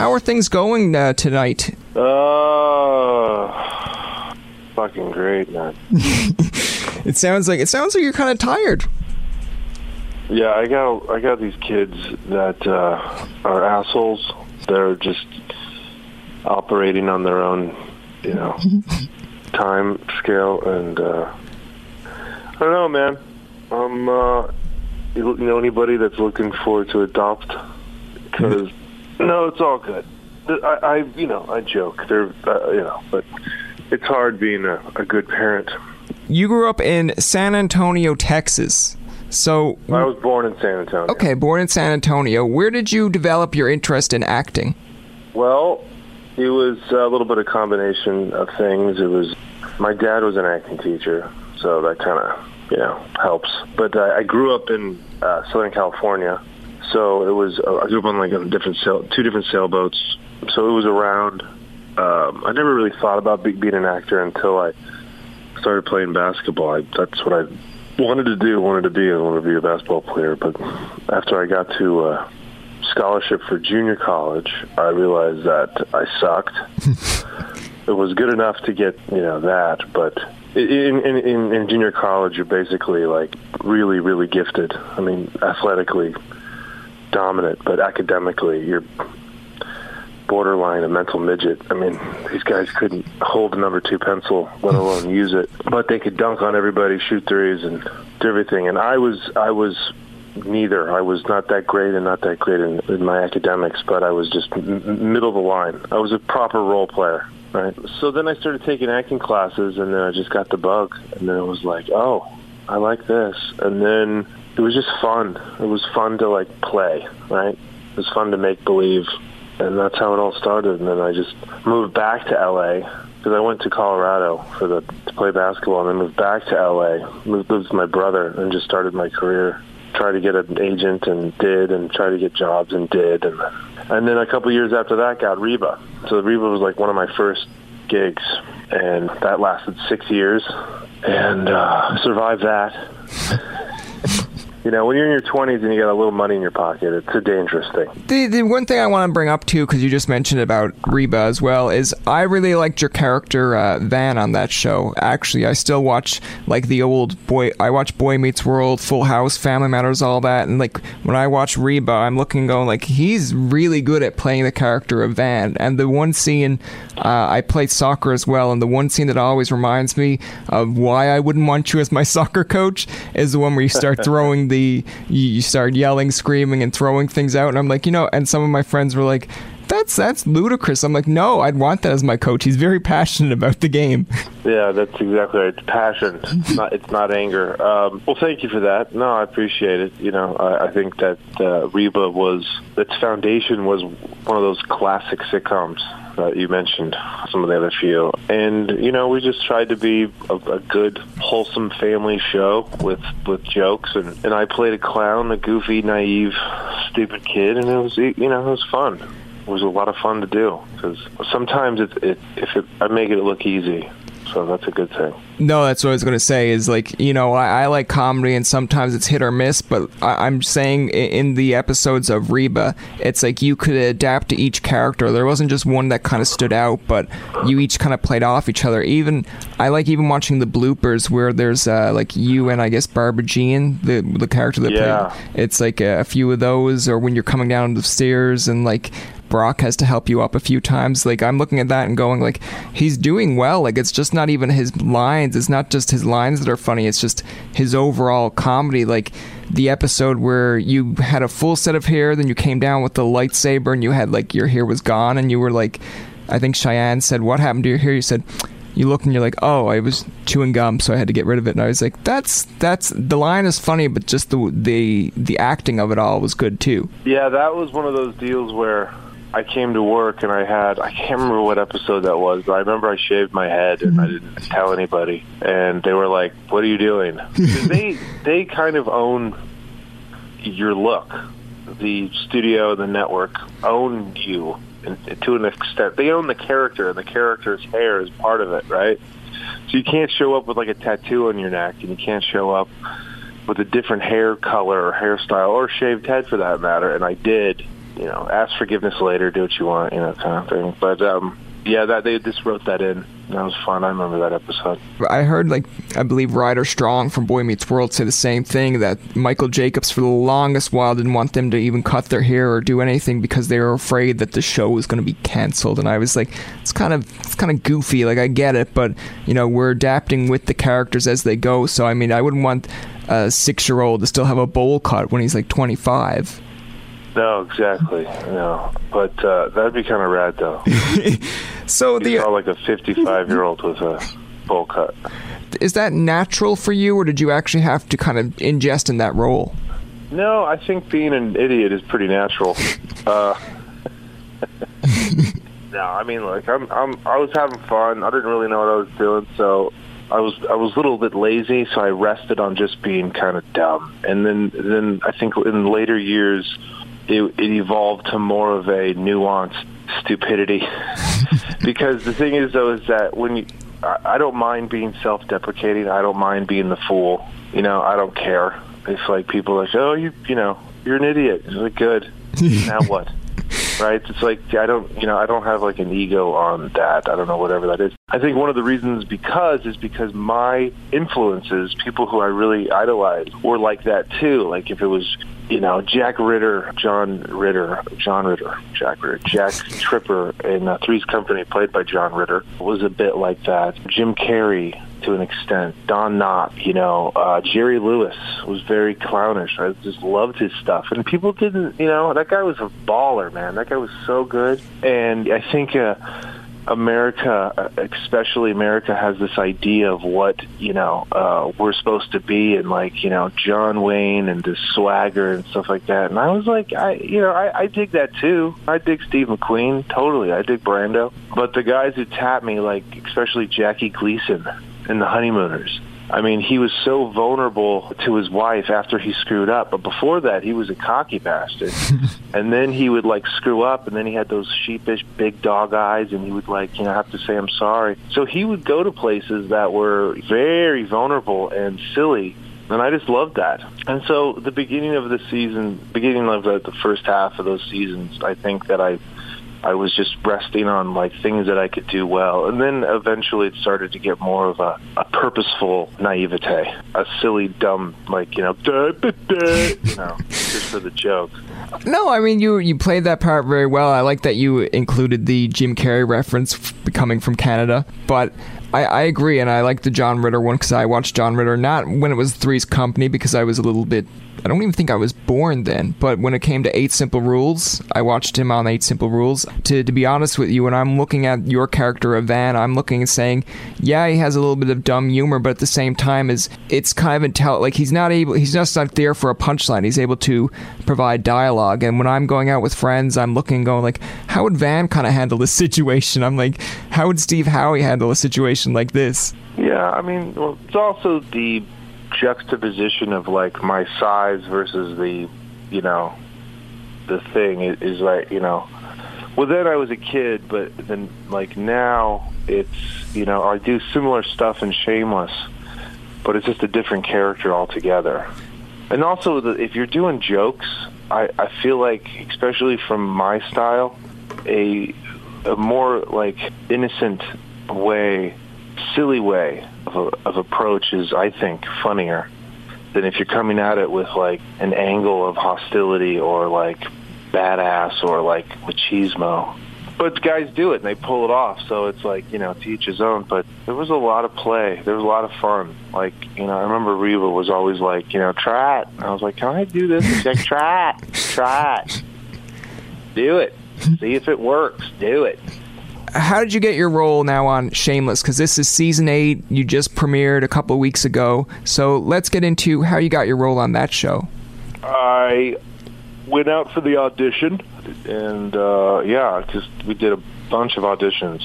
How are things going uh, tonight? Oh, fucking great, man. It sounds like it sounds like you're kind of tired. Yeah, I got I got these kids that uh, are assholes. They're just operating on their own, you know, time scale, and uh, I don't know, man. I'm uh, you know anybody that's looking forward to adopt? Because no, it's all good. I, I you know I joke. They're uh, you know, but it's hard being a, a good parent. You grew up in San Antonio, Texas. So I was born in San Antonio. okay, born in San Antonio. Where did you develop your interest in acting? Well, it was a little bit of combination of things. It was my dad was an acting teacher, so that kind of you know helps. But I, I grew up in uh, Southern California, so it was uh, I grew up on like a different sail, two different sailboats. So it was around. Um, I never really thought about be, being an actor until I started playing basketball. I, that's what I wanted to do. Wanted to be. I wanted to be a basketball player. But after I got to uh, scholarship for junior college, I realized that I sucked. it was good enough to get you know that, but in, in in in junior college, you're basically like really really gifted. I mean, athletically dominant, but academically, you're borderline a mental midget. I mean, these guys couldn't hold a number two pencil, let alone use it. But they could dunk on everybody, shoot threes, and do everything. And I was, I was neither. I was not that great and not that great in, in my academics, but I was just m- middle of the line. I was a proper role player. Right. So then I started taking acting classes, and then I just got the bug, and then it was like, oh, I like this, and then it was just fun. It was fun to like play, right? It was fun to make believe, and that's how it all started. And then I just moved back to LA because I went to Colorado for the to play basketball, and then moved back to LA, moved, with my brother, and just started my career. Tried to get an agent and did, and tried to get jobs and did, and and then a couple years after that got Reba. So Reba was like one of my first gigs, and that lasted six years, and uh, survived that. You know, when you're in your 20s and you got a little money in your pocket, it's a dangerous thing. The the one thing I want to bring up too, because you just mentioned about Reba as well, is I really liked your character uh, Van on that show. Actually, I still watch like the old boy. I watch Boy Meets World, Full House, Family Matters, all that, and like when I watch Reba, I'm looking going like he's really good at playing the character of Van. And the one scene uh, I played soccer as well, and the one scene that always reminds me of why I wouldn't want you as my soccer coach is the one where you start throwing the you, start yelling, screaming, and throwing things out. And I'm like, you know, and some of my friends were like, "That's that's ludicrous." I'm like, no, I'd want that as my coach. He's very passionate about the game. Yeah, that's exactly right. It's passion. It's not, it's not anger. Um, well, thank you for that. No, I appreciate it. You know, I, I think that uh, Reba was its foundation was one of those classic sitcoms that you mentioned. Some of the other few, and you know, we just tried to be a, a good, wholesome family show with with jokes, and and I played a clown, a goofy, naive, stupid kid, and it was you know it was fun. Was a lot of fun to do because sometimes it, it if it, I make it look easy, so that's a good thing. No, that's what I was going to say. Is like you know I, I like comedy and sometimes it's hit or miss, but I, I'm saying in the episodes of Reba, it's like you could adapt to each character. There wasn't just one that kind of stood out, but you each kind of played off each other. Even I like even watching the bloopers where there's uh, like you and I guess Barbara Jean, the the character that Yeah. played. It's like a, a few of those, or when you're coming down the stairs and like Brock has to help you up a few times. Like I'm looking at that and going like he's doing well. Like it's just not even his lines. It's not just his lines that are funny. It's just his overall comedy. Like the episode where you had a full set of hair, then you came down with the lightsaber and you had like your hair was gone and you were like, I think Cheyenne said, "What happened to your hair?" You said. You look and you're like, oh, I was chewing gum, so I had to get rid of it. And I was like, that's that's the line is funny, but just the the the acting of it all was good too. Yeah, that was one of those deals where I came to work and I had I can't remember what episode that was, but I remember I shaved my head and I didn't mhm. tell anybody, and they were like, "What are you doing?" they they kind of own your look. The studio, the network own you and to an extent. They own the character, and the character's hair is part of it, right? So you can't show up with like a tattoo on your neck, and you can't show up with a different hair color or hairstyle or shaved head for that matter. And I did, you know, ask forgiveness later, do what you want, you know, kind of thing. But um, yeah, that they just wrote that in. That was fun. I remember that episode. I heard, like, I believe Ryder Strong from Boy Meets World say the same thing that Michael Jacobs, for the longest while, didn't want them to even cut their hair or do anything because they were afraid that the show was going to be canceled. And I was like, it's kind of it's kind of goofy. Like, I get it, but you know, we're adapting with the characters as they go. So, I mean, I wouldn't want a six-year-old to still have a bowl cut when he's like 25. No, exactly. No, but uh, that'd be kind of rad, though. So You the saw like a 55 year old with a bowl cut. is that natural for you, or did you actually have to kind of ingest in that role? No, I think being an idiot is pretty natural. Uh, no, I mean, like I'm, I'm, I was having fun. I didn't really know what I was doing, so I was, I was a little bit lazy. So I rested on just being kind of dumb. And then, then I think in later years, it, it evolved to more of a nuanced stupidity. because the thing is, though, is that when you, I, I don't mind being self-deprecating. I don't mind being the fool. You know, I don't care. It's like people are like, oh, you, you know, you're an idiot. It's like, good. now what? Right? It's like I don't, you know, I don't have like an ego on that. I don't know whatever that is. I think one of the reasons because is because my influences, people who I really idolize, were like that too. Like if it was, you know, Jack Ritter, John Ritter, John Ritter, Jack Ritter, Jack Tripper in uh, Three's Company, played by John Ritter, was a bit like that. Jim Carrey to an extent. Don Knotts, you know, uh, Jerry Lewis was very clownish. I just loved his stuff, and people didn't, you know, that guy was a baller, man. That guy was so good, and I think. Uh, America, uh, especially America, has this idea of what you know uh, we're supposed to be, and like you know John Wayne and the swagger and stuff like that. And I was like, I you know I, I dig that too. I dig Steve McQueen totally. I dig Brando, but the guys who tap me, like especially Jackie Gleason in The Honeymooners. I mean, he was so vulnerable to his wife after he screwed up. But before that, he was a cocky bastard. and then he would like screw up, and then he had those sheepish big dog eyes, and he would like you know have to say I'm sorry. So he would go to places that were very vulnerable and silly. And I just loved that. And so the beginning of the season, beginning of the, the first half of those seasons, I think that I I was just resting on like things that I could do well, and then eventually it started to get more of a, a purposeful naivete, a silly, dumb, like you know, you know, just for the joke. No, I mean you you played that part very well. I like that you included the Jim Carrey reference coming from Canada, but. I, I agree, and I like the John Ritter one because I watched John Ritter not when it was Three's Company because I was a little bit. I don't even think I was born then, but when it came to Eight Simple Rules, I watched him on Eight Simple Rules. To, to be honest with you, when I'm looking at your character of Van, I'm looking and saying, yeah, he has a little bit of dumb humor, but at the same time, is it's kind of intel. Like he's not able, he's just not there for a punchline. He's able to provide dialogue. And when I'm going out with friends, I'm looking, going like, how would Van kind of handle this situation? I'm like, how would Steve Howey handle a situation like this? Yeah, I mean, well, it's also the juxtaposition of like my size versus the, you know, the thing is, is like you know. Well, then I was a kid, but then like now it's you know I do similar stuff in Shameless, but it's just a different character altogether. And also, the, if you're doing jokes, I, I feel like, especially from my style, a a more like innocent way, silly way of, of approach is, I think, funnier than if you're coming at it with like an angle of hostility or like badass or like machismo. But guys do it and they pull it off, so it's like you know to each his own. But there was a lot of play. There was a lot of fun. Like you know, I remember Reba was always like, you know, try it. And I was like, can I do this? Like, try it, try it, do it, see if it works, do it. How did you get your role now on Shameless? Because this is season eight. You just premiered a couple weeks ago. So let's get into how you got your role on that show. I went out for the audition. and uh, yeah, just we did a bunch of auditions.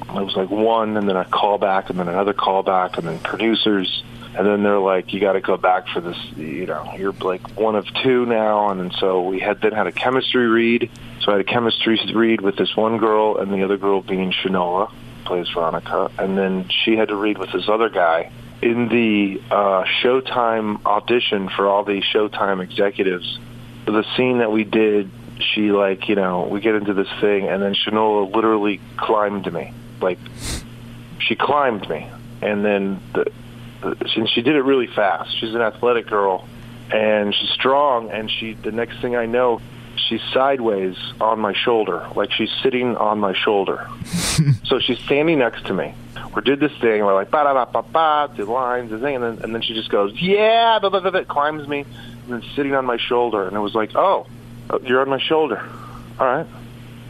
It was like one, and then a callback, and then another callback, and then producers, and then they're like, "You got to go back for this." You know, you're like one of two now, and so we had then had a chemistry read. So I had a chemistry read with this one girl, and the other girl being Shanola, plays Veronica, and then she had to read with this other guy. In the uh, Showtime audition for all the Showtime executives, the scene that we did, she like you know we get into this thing, and then Shanola literally climbed me, like she climbed me, and then the, and she did it really fast. She's an athletic girl, and she's strong, and she the next thing I know, she's sideways on my shoulder, like she's sitting on my shoulder. so she's standing next to me. We did this thing. We're like ba da ba ba ba, the lines, and then and then she just goes, yeah, blah, blah, blah, blah, climbs me, and then sitting on my shoulder, and it was like, oh, oh, you're on my shoulder, all right.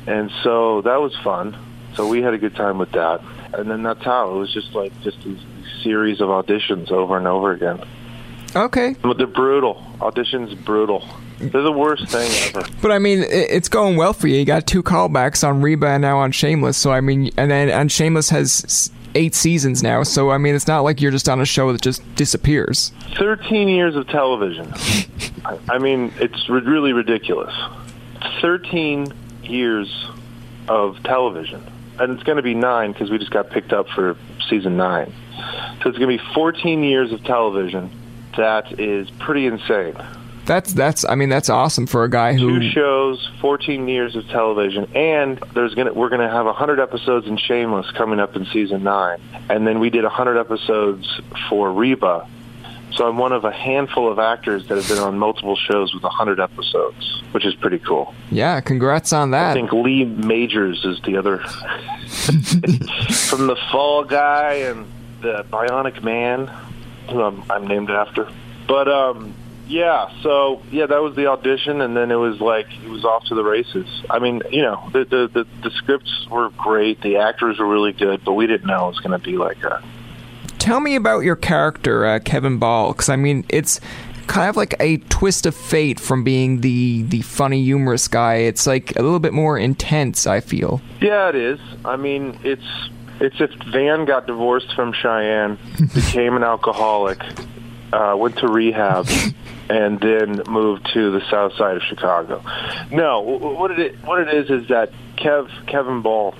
And so that was fun. So we had a good time with that, and then that's how it was just like just these series of auditions over and over again. Okay. But they're brutal. Auditions brutal. They're the worst thing ever. But I mean, it's going well for you. You got two callbacks on Reba and now on Shameless. So I mean, and then and Shameless has eight seasons now. So I mean, it's not like you're just on a show that just disappears. Thirteen years of television. I mean, it's really ridiculous. Thirteen years of television, and it's going to be nine because we just got picked up for season nine. So it's going to be 14 years of television. That is pretty insane. That's that's I mean that's awesome for a guy who two shows, 14 years of television, and there's gonna we're gonna have 100 episodes in Shameless coming up in season nine, and then we did 100 episodes for Reba. So I'm one of a handful of actors that have been on multiple shows with 100 episodes, which is pretty cool. Yeah, congrats on that. I think Lee Majors is the other from the Fall Guy and the Bionic Man, who I'm, I'm named after. But um, yeah, so yeah, that was the audition, and then it was like it was off to the races. I mean, you know, the the the, the scripts were great, the actors were really good, but we didn't know it was going to be like that. Tell me about your character, uh, Kevin Ball, because I mean, it's kind of like a twist of fate from being the the funny, humorous guy. It's like a little bit more intense. I feel. Yeah, it is. I mean, it's it's if Van got divorced from Cheyenne, became an alcoholic, uh, went to rehab, and then moved to the south side of Chicago. No, what it what it is is that Kev Kevin Ball.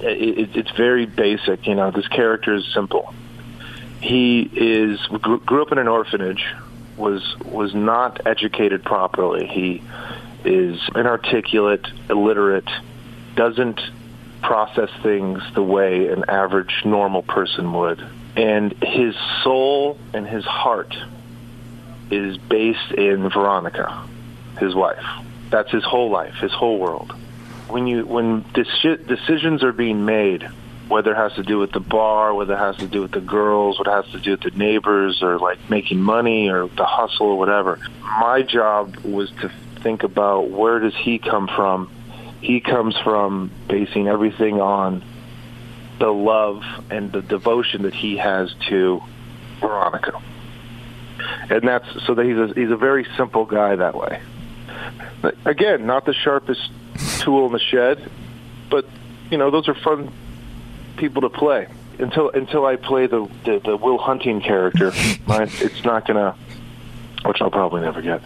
It, it's very basic. You know, this character is simple. He is grew up in an orphanage, was was not educated properly. He is inarticulate, illiterate, doesn't process things the way an average normal person would. And his soul and his heart is based in Veronica, his wife. That's his whole life, his whole world. When you when decisions are being made, whether it has to do with the bar, whether it has to do with the girls, what it has to do with the neighbors, or like making money or the hustle or whatever, my job was to think about where does he come from he comes from basing everything on the love and the devotion that he has to Veronica. And that's so that he's a, he's a very simple guy that way. But again, not the sharpest tool in the shed, but you know those are fun people to play. Until until I play the the, the Will Hunting character, right? It's not gonna, which I'll probably never get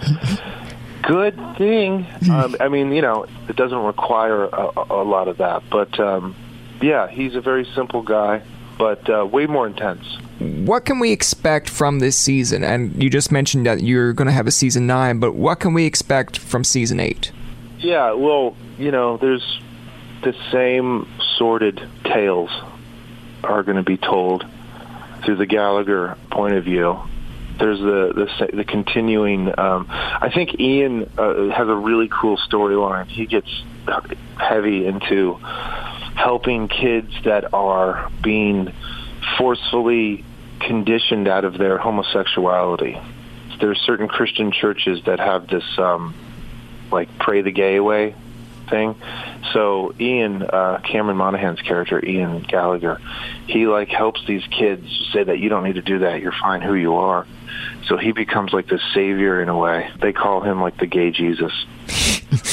good thing. Um, I mean, you know, it doesn't require a, a lot of that, but um, yeah, he's a very simple guy, but uh, way more intense. What can we expect from this season? And you just mentioned that you're going to have a season nine, but what can we expect from season eight? Yeah, well, you know, there's the same sordid tales are going to be told through the Gallagher point of view there's the the, the continuing. Um, I think Ian uh, has a really cool storyline. He gets heavy into helping kids that are being forcefully conditioned out of their homosexuality. There's certain Christian churches that have this um, like pray the gay away thing. So Ian, uh, Cameron Monaghan's character, Ian Gallagher, he like helps these kids say that you don't need to do that. You're fine who you are. So he becomes like the savior in a way. They call him like the gay Jesus.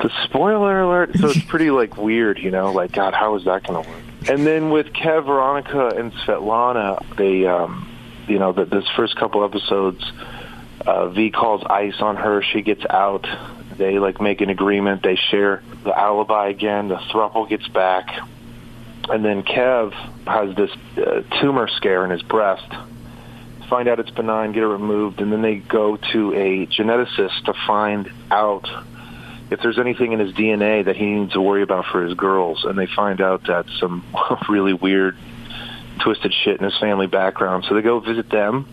The spoiler alert. So it's pretty like weird, you know. Like God, how is that going to work? And then with Kev, Veronica, and Svetlana, they, um, you know, that this first couple episodes, uh, V calls ice on her. She gets out. They like make an agreement. They share the alibi again. The thruple gets back, and then Kev has this uh, tumor scare in his breast. Find out it's benign, get it removed, and then they go to a geneticist to find out if there's anything in his DNA that he needs to worry about for his girls, and they find out that some really weird, twisted shit in his family background. So they go visit them,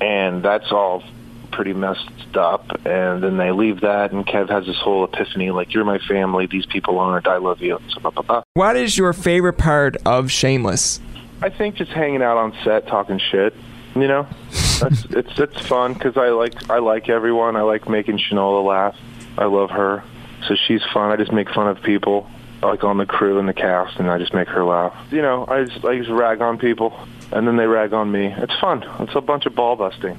and that's all pretty messed up. And then they leave that, and Kev has this whole epiphany, like, you're my family, these people aren't, I love you. So, blah, blah, blah. What is your favorite part of Shameless? I think just hanging out on set, talking shit. You know, that's, it's it's fun because I like I like everyone. I like making Shanola laugh. I love her, so she's fun. I just make fun of people, like on the crew and the cast, and I just make her laugh. You know, I just I just rag on people, and then they rag on me. It's fun. It's a bunch of ball busting.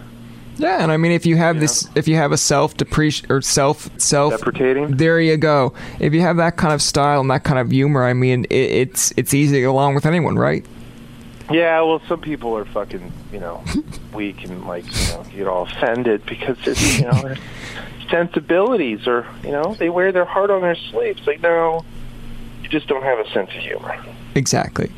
Yeah, and I mean, if you have this, if you have a self depreciate or self self Deprecating. there you go. If you have that kind of style and that kind of humor, I mean, it, it's it's easy to get along with anyone, right? Yeah, well, some people are fucking, you know, weak and like, you know, get all offended because it's, you know, their sensibilities or, you know, they wear their heart on their sleeves. Like, no, you just don't have a sense of humor. Exactly.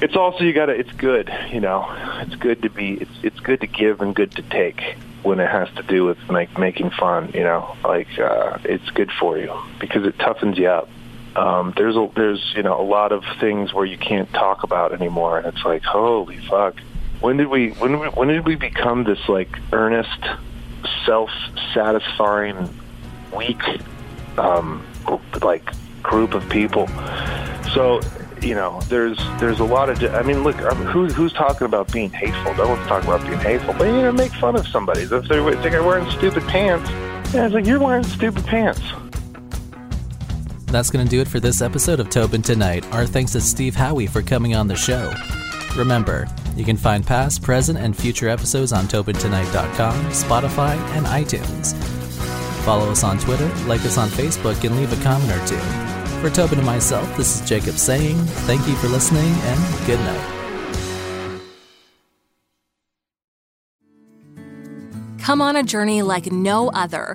It's also you gotta. It's good, you know. It's good to be. It's it's good to give and good to take when it has to do with like making fun. You know, like uh, it's good for you because it toughens you up. Um, there's a there's you know a lot of things where you can't talk about anymore, and it's like holy fuck. When did we when did we, when did we become this like earnest, self satisfying, weak, um, like group of people? So you know, there's there's a lot of. I mean, look, um, who's who's talking about being hateful? No one's talking about being hateful. But you know, make fun of somebody if they're if they're wearing stupid pants. Yeah, it's like you're wearing stupid pants. That's going to do it for this episode of Tobin Tonight. Our thanks to Steve Howey for coming on the show. Remember, you can find past, present, and future episodes on TobinTonight.com, Spotify, and iTunes. Follow us on Twitter, like us on Facebook, and leave a comment or two. For Tobin and myself, this is Jacob saying thank you for listening and good night. Come on a journey like no other,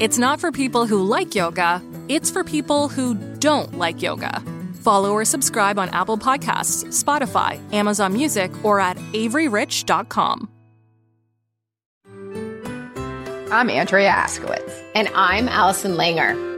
It's not for people who like yoga, it's for people who don't like yoga. Follow or subscribe on Apple Podcasts, Spotify, Amazon Music, or at averyrich.com. I'm Andrea Askowitz. And I'm Allison Langer.